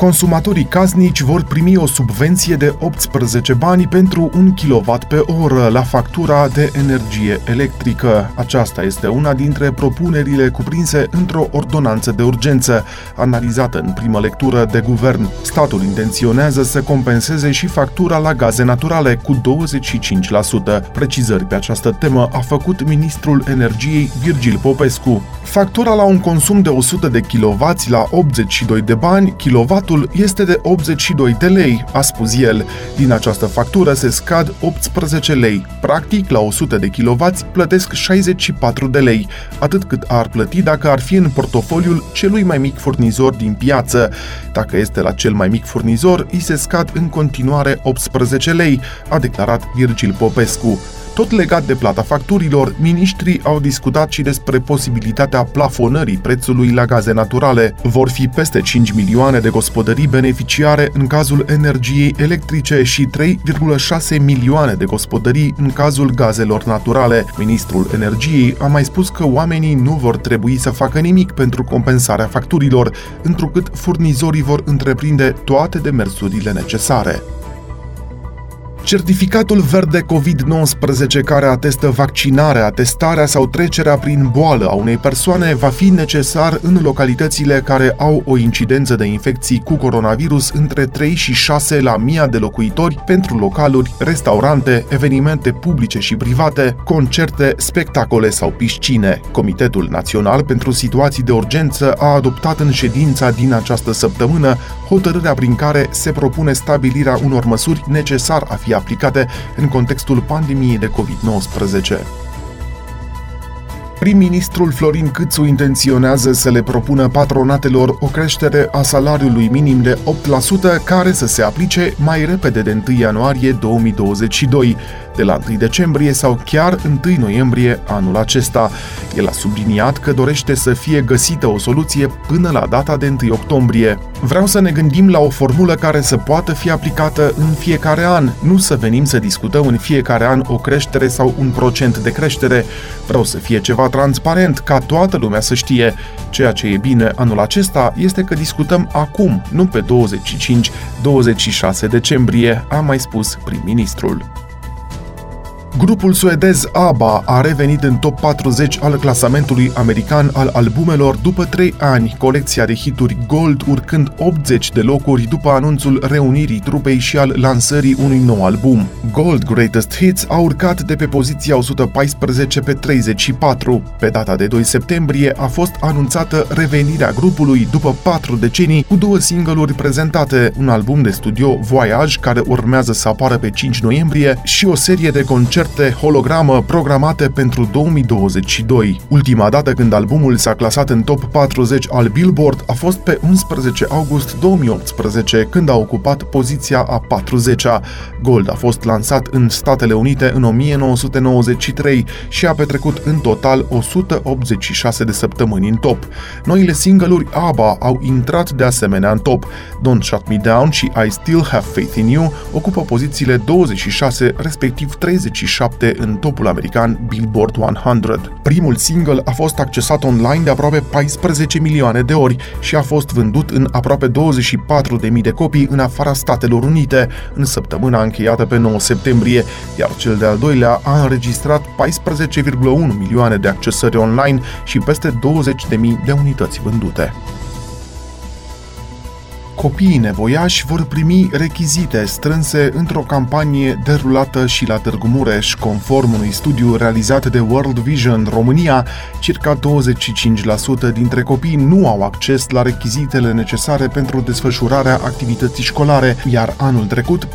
consumatorii casnici vor primi o subvenție de 18 bani pentru 1 kW pe oră la factura de energie electrică. Aceasta este una dintre propunerile cuprinse într-o ordonanță de urgență, analizată în primă lectură de guvern. Statul intenționează să compenseze și factura la gaze naturale cu 25%. Precizări pe această temă a făcut ministrul energiei Virgil Popescu. Factura la un consum de 100 de kW la 82 de bani, kilowattul este de 82 de lei, a spus el. Din această factură se scad 18 lei. Practic, la 100 de kW plătesc 64 de lei, atât cât ar plăti dacă ar fi în portofoliul celui mai mic furnizor din piață. Dacă este la cel mai mic furnizor, îi se scad în continuare 18 lei, a declarat Virgil Popescu. Tot legat de plata facturilor, miniștrii au discutat și despre posibilitatea plafonării prețului la gaze naturale. Vor fi peste 5 milioane de gospodării beneficiare în cazul energiei electrice și 3,6 milioane de gospodării în cazul gazelor naturale. Ministrul Energiei a mai spus că oamenii nu vor trebui să facă nimic pentru compensarea facturilor, întrucât furnizorii vor întreprinde toate demersurile necesare. Certificatul verde COVID-19 care atestă vaccinarea, testarea sau trecerea prin boală a unei persoane va fi necesar în localitățile care au o incidență de infecții cu coronavirus între 3 și 6 la mii de locuitori pentru localuri, restaurante, evenimente publice și private, concerte, spectacole sau piscine. Comitetul Național pentru Situații de Urgență a adoptat în ședința din această săptămână hotărârea prin care se propune stabilirea unor măsuri necesar a fi aplicate în contextul pandemiei de COVID-19. Prim-ministrul Florin Câțu intenționează să le propună patronatelor o creștere a salariului minim de 8% care să se aplice mai repede de 1 ianuarie 2022 de la 1 decembrie sau chiar 1 noiembrie anul acesta. El a subliniat că dorește să fie găsită o soluție până la data de 1 octombrie. Vreau să ne gândim la o formulă care să poată fi aplicată în fiecare an, nu să venim să discutăm în fiecare an o creștere sau un procent de creștere. Vreau să fie ceva transparent, ca toată lumea să știe. Ceea ce e bine anul acesta este că discutăm acum, nu pe 25-26 decembrie, a mai spus prim-ministrul. Grupul suedez ABBA a revenit în top 40 al clasamentului american al albumelor după 3 ani, colecția de hituri Gold urcând 80 de locuri după anunțul reunirii trupei și al lansării unui nou album. Gold Greatest Hits a urcat de pe poziția 114 pe 34. Pe data de 2 septembrie a fost anunțată revenirea grupului după 4 decenii cu două single-uri prezentate, un album de studio Voyage care urmează să apară pe 5 noiembrie și o serie de concerte concerte hologramă programate pentru 2022. Ultima dată când albumul s-a clasat în top 40 al Billboard a fost pe 11 august 2018, când a ocupat poziția a 40-a. Gold a fost lansat în Statele Unite în 1993 și a petrecut în total 186 de săptămâni în top. Noile single-uri ABBA au intrat de asemenea în top. Don't Shut Me Down și I Still Have Faith in You ocupă pozițiile 26, respectiv 36 27 în topul american Billboard 100. Primul single a fost accesat online de aproape 14 milioane de ori și a fost vândut în aproape 24.000 de copii în afara Statelor Unite în săptămâna încheiată pe 9 septembrie, iar cel de-al doilea a înregistrat 14,1 milioane de accesări online și peste 20.000 de unități vândute. Copiii nevoiași vor primi rechizite strânse într-o campanie derulată și la Târgu Mureș, conform unui studiu realizat de World Vision România, circa 25% dintre copii nu au acces la rechizitele necesare pentru desfășurarea activității școlare, iar anul trecut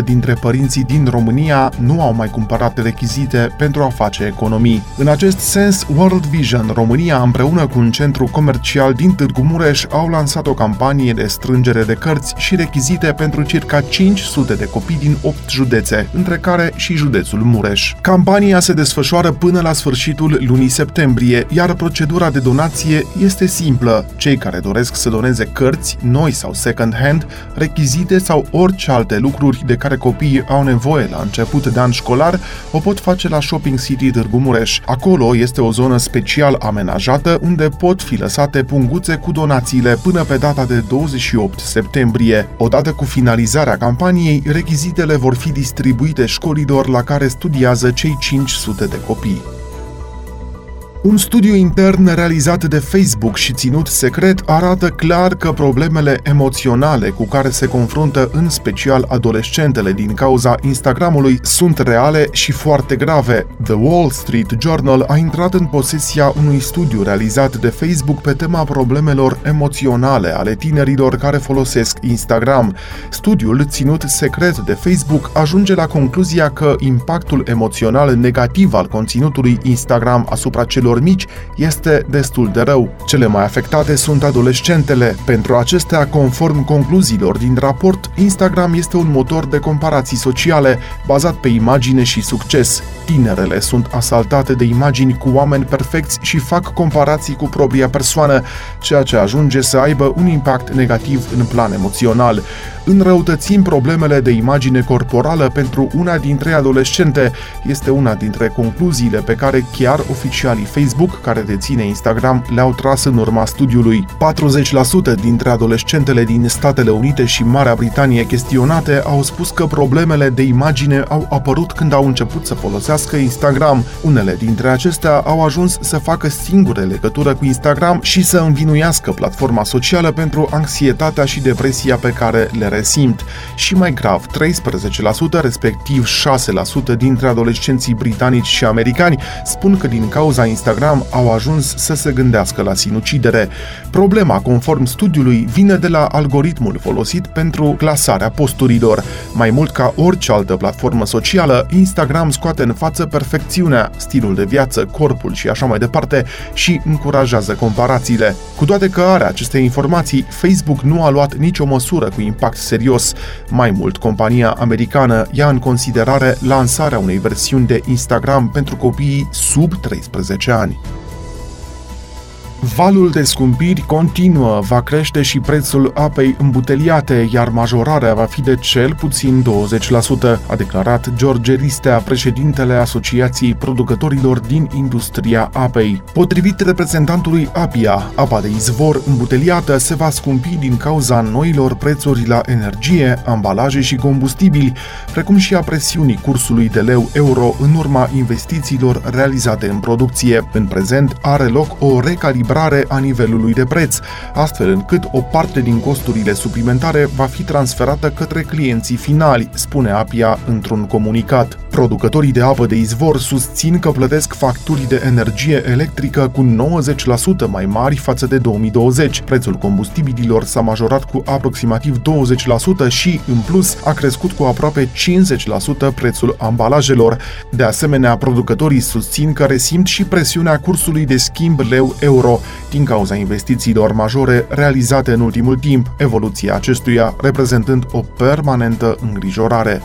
40% dintre părinții din România nu au mai cumpărat rechizite pentru a face economii. În acest sens, World Vision România împreună cu un centru comercial din Târgu Mureș au lansat o campanie de strângere de cărți și rechizite pentru circa 500 de copii din 8 județe, între care și județul Mureș. Campania se desfășoară până la sfârșitul lunii septembrie, iar procedura de donație este simplă. Cei care doresc să doneze cărți, noi sau second-hand, rechizite sau orice alte lucruri de care copiii au nevoie la început de an școlar, o pot face la Shopping City Târgu Mureș. Acolo este o zonă special amenajată unde pot fi lăsate punguțe cu donațiile până pe data de 28 septembrie. Odată cu finalizarea campaniei, rechizitele vor fi distribuite școlilor la care studiază cei 500 de copii. Un studiu intern realizat de Facebook și ținut secret arată clar că problemele emoționale cu care se confruntă în special adolescentele din cauza Instagramului sunt reale și foarte grave. The Wall Street Journal a intrat în posesia unui studiu realizat de Facebook pe tema problemelor emoționale ale tinerilor care folosesc Instagram. Studiul, ținut secret de Facebook, ajunge la concluzia că impactul emoțional negativ al conținutului Instagram asupra celor celor mici este destul de rău. Cele mai afectate sunt adolescentele. Pentru acestea, conform concluziilor din raport, Instagram este un motor de comparații sociale bazat pe imagine și succes. Tinerele sunt asaltate de imagini cu oameni perfecți și fac comparații cu propria persoană, ceea ce ajunge să aibă un impact negativ în plan emoțional înrăutățim problemele de imagine corporală pentru una dintre adolescente. Este una dintre concluziile pe care chiar oficialii Facebook, care deține Instagram, le-au tras în urma studiului. 40% dintre adolescentele din Statele Unite și Marea Britanie chestionate au spus că problemele de imagine au apărut când au început să folosească Instagram. Unele dintre acestea au ajuns să facă singure legătură cu Instagram și să învinuiască platforma socială pentru anxietatea și depresia pe care le resimt. Și mai grav, 13%, respectiv 6% dintre adolescenții britanici și americani spun că din cauza Instagram au ajuns să se gândească la sinucidere. Problema, conform studiului, vine de la algoritmul folosit pentru clasarea posturilor. Mai mult ca orice altă platformă socială, Instagram scoate în față perfecțiunea, stilul de viață, corpul și așa mai departe și încurajează comparațiile. Cu toate că are aceste informații, Facebook nu a luat nicio măsură cu impact serios. Mai mult, compania americană ia în considerare lansarea unei versiuni de Instagram pentru copiii sub 13 ani. Money. Valul de scumpiri continuă, va crește și prețul apei îmbuteliate, iar majorarea va fi de cel puțin 20%, a declarat George Ristea, președintele Asociației Producătorilor din Industria Apei. Potrivit reprezentantului Apia, apa de izvor îmbuteliată se va scumpi din cauza noilor prețuri la energie, ambalaje și combustibili, precum și a presiunii cursului de leu euro în urma investițiilor realizate în producție. În prezent are loc o recalibrare echilibrare a nivelului de preț, astfel încât o parte din costurile suplimentare va fi transferată către clienții finali, spune Apia într-un comunicat. Producătorii de apă de izvor susțin că plătesc facturi de energie electrică cu 90% mai mari față de 2020. Prețul combustibililor s-a majorat cu aproximativ 20% și, în plus, a crescut cu aproape 50% prețul ambalajelor. De asemenea, producătorii susțin că resimt și presiunea cursului de schimb leu-euro, din cauza investițiilor majore realizate în ultimul timp, evoluția acestuia reprezentând o permanentă îngrijorare.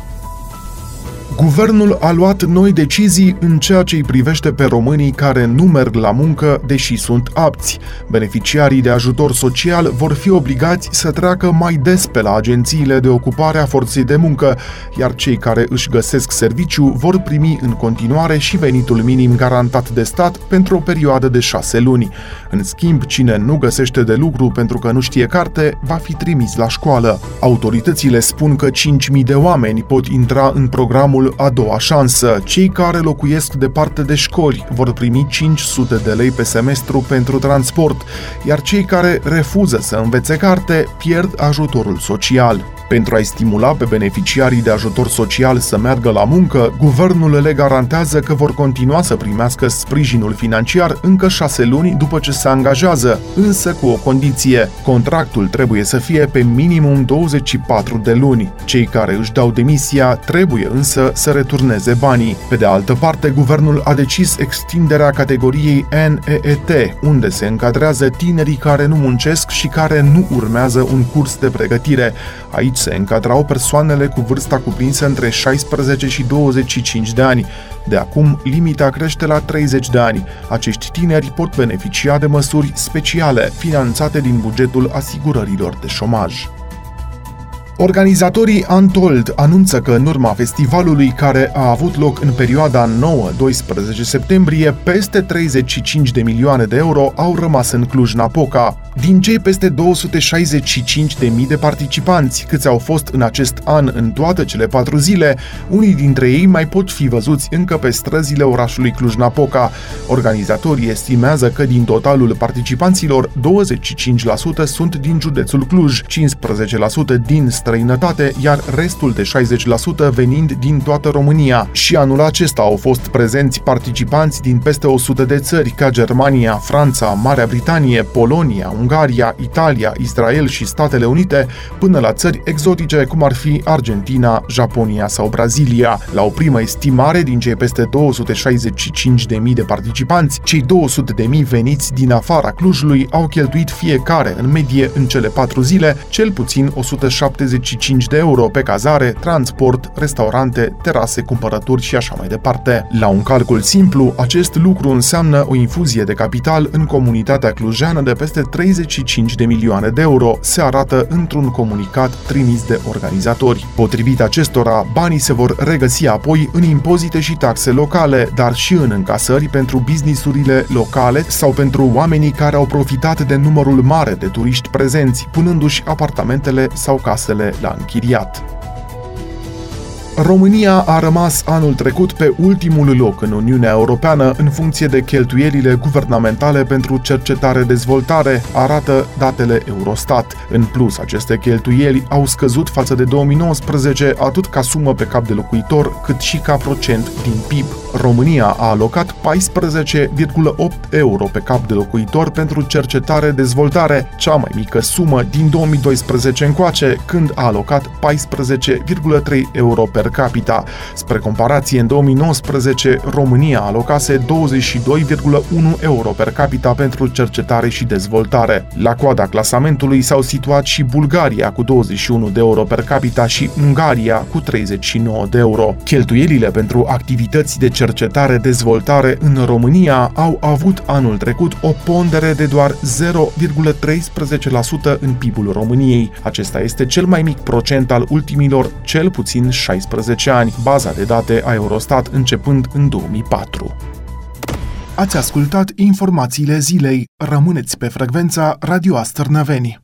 Guvernul a luat noi decizii în ceea ce îi privește pe românii care nu merg la muncă, deși sunt apți. Beneficiarii de ajutor social vor fi obligați să treacă mai des pe la agențiile de ocupare a forței de muncă, iar cei care își găsesc serviciu vor primi în continuare și venitul minim garantat de stat pentru o perioadă de șase luni. În schimb, cine nu găsește de lucru pentru că nu știe carte, va fi trimis la școală. Autoritățile spun că 5.000 de oameni pot intra în programul programul A doua șansă. Cei care locuiesc departe de școli vor primi 500 de lei pe semestru pentru transport, iar cei care refuză să învețe carte pierd ajutorul social. Pentru a-i stimula pe beneficiarii de ajutor social să meargă la muncă, guvernul le garantează că vor continua să primească sprijinul financiar încă șase luni după ce se angajează, însă cu o condiție. Contractul trebuie să fie pe minimum 24 de luni. Cei care își dau demisia trebuie însă să returneze banii. Pe de altă parte, guvernul a decis extinderea categoriei NEET, unde se încadrează tinerii care nu muncesc și care nu urmează un curs de pregătire. Aici se încadrau persoanele cu vârsta cuprinsă între 16 și 25 de ani. De acum, limita crește la 30 de ani. Acești tineri pot beneficia de măsuri speciale, finanțate din bugetul asigurărilor de șomaj. Organizatorii Untold anunță că în urma festivalului care a avut loc în perioada 9-12 septembrie, peste 35 de milioane de euro au rămas în Cluj-Napoca. Din cei peste 265.000 de participanți câți au fost în acest an în toate cele patru zile, unii dintre ei mai pot fi văzuți încă pe străzile orașului Cluj-Napoca. Organizatorii estimează că din totalul participanților, 25% sunt din județul Cluj, 15% din străinătate, iar restul de 60% venind din toată România. Și anul acesta au fost prezenți participanți din peste 100 de țări, ca Germania, Franța, Marea Britanie, Polonia, Ungaria, Italia, Israel și Statele Unite, până la țări exotice cum ar fi Argentina, Japonia sau Brazilia. La o primă estimare din cei peste 265.000 de participanți, cei 200.000 veniți din afara Clujului au cheltuit fiecare, în medie, în cele patru zile, cel puțin 175 de euro pe cazare, transport, restaurante, terase, cumpărături și așa mai departe. La un calcul simplu, acest lucru înseamnă o infuzie de capital în comunitatea clujeană de peste 30 35 de milioane de euro, se arată într-un comunicat trimis de organizatori. Potrivit acestora, banii se vor regăsi apoi în impozite și taxe locale, dar și în încasări pentru businessurile locale sau pentru oamenii care au profitat de numărul mare de turiști prezenți, punându-și apartamentele sau casele la închiriat. România a rămas anul trecut pe ultimul loc în Uniunea Europeană în funcție de cheltuielile guvernamentale pentru cercetare-dezvoltare, arată datele Eurostat. În plus, aceste cheltuieli au scăzut față de 2019 atât ca sumă pe cap de locuitor, cât și ca procent din PIB. România a alocat 14,8 euro pe cap de locuitor pentru cercetare-dezvoltare, cea mai mică sumă din 2012 încoace, când a alocat 14,3 euro per per capita. Spre comparație, în 2019, România alocase 22,1 euro per capita pentru cercetare și dezvoltare. La coada clasamentului s-au situat și Bulgaria cu 21 de euro per capita și Ungaria cu 39 de euro. Cheltuielile pentru activități de cercetare-dezvoltare în România au avut anul trecut o pondere de doar 0,13% în PIB-ul României. Acesta este cel mai mic procent al ultimilor cel puțin 16 15 ani, baza de date a Eurostat începând în 2004. Ați ascultat informațiile zilei. Rămâneți pe frecvența Radio Astărnăveni.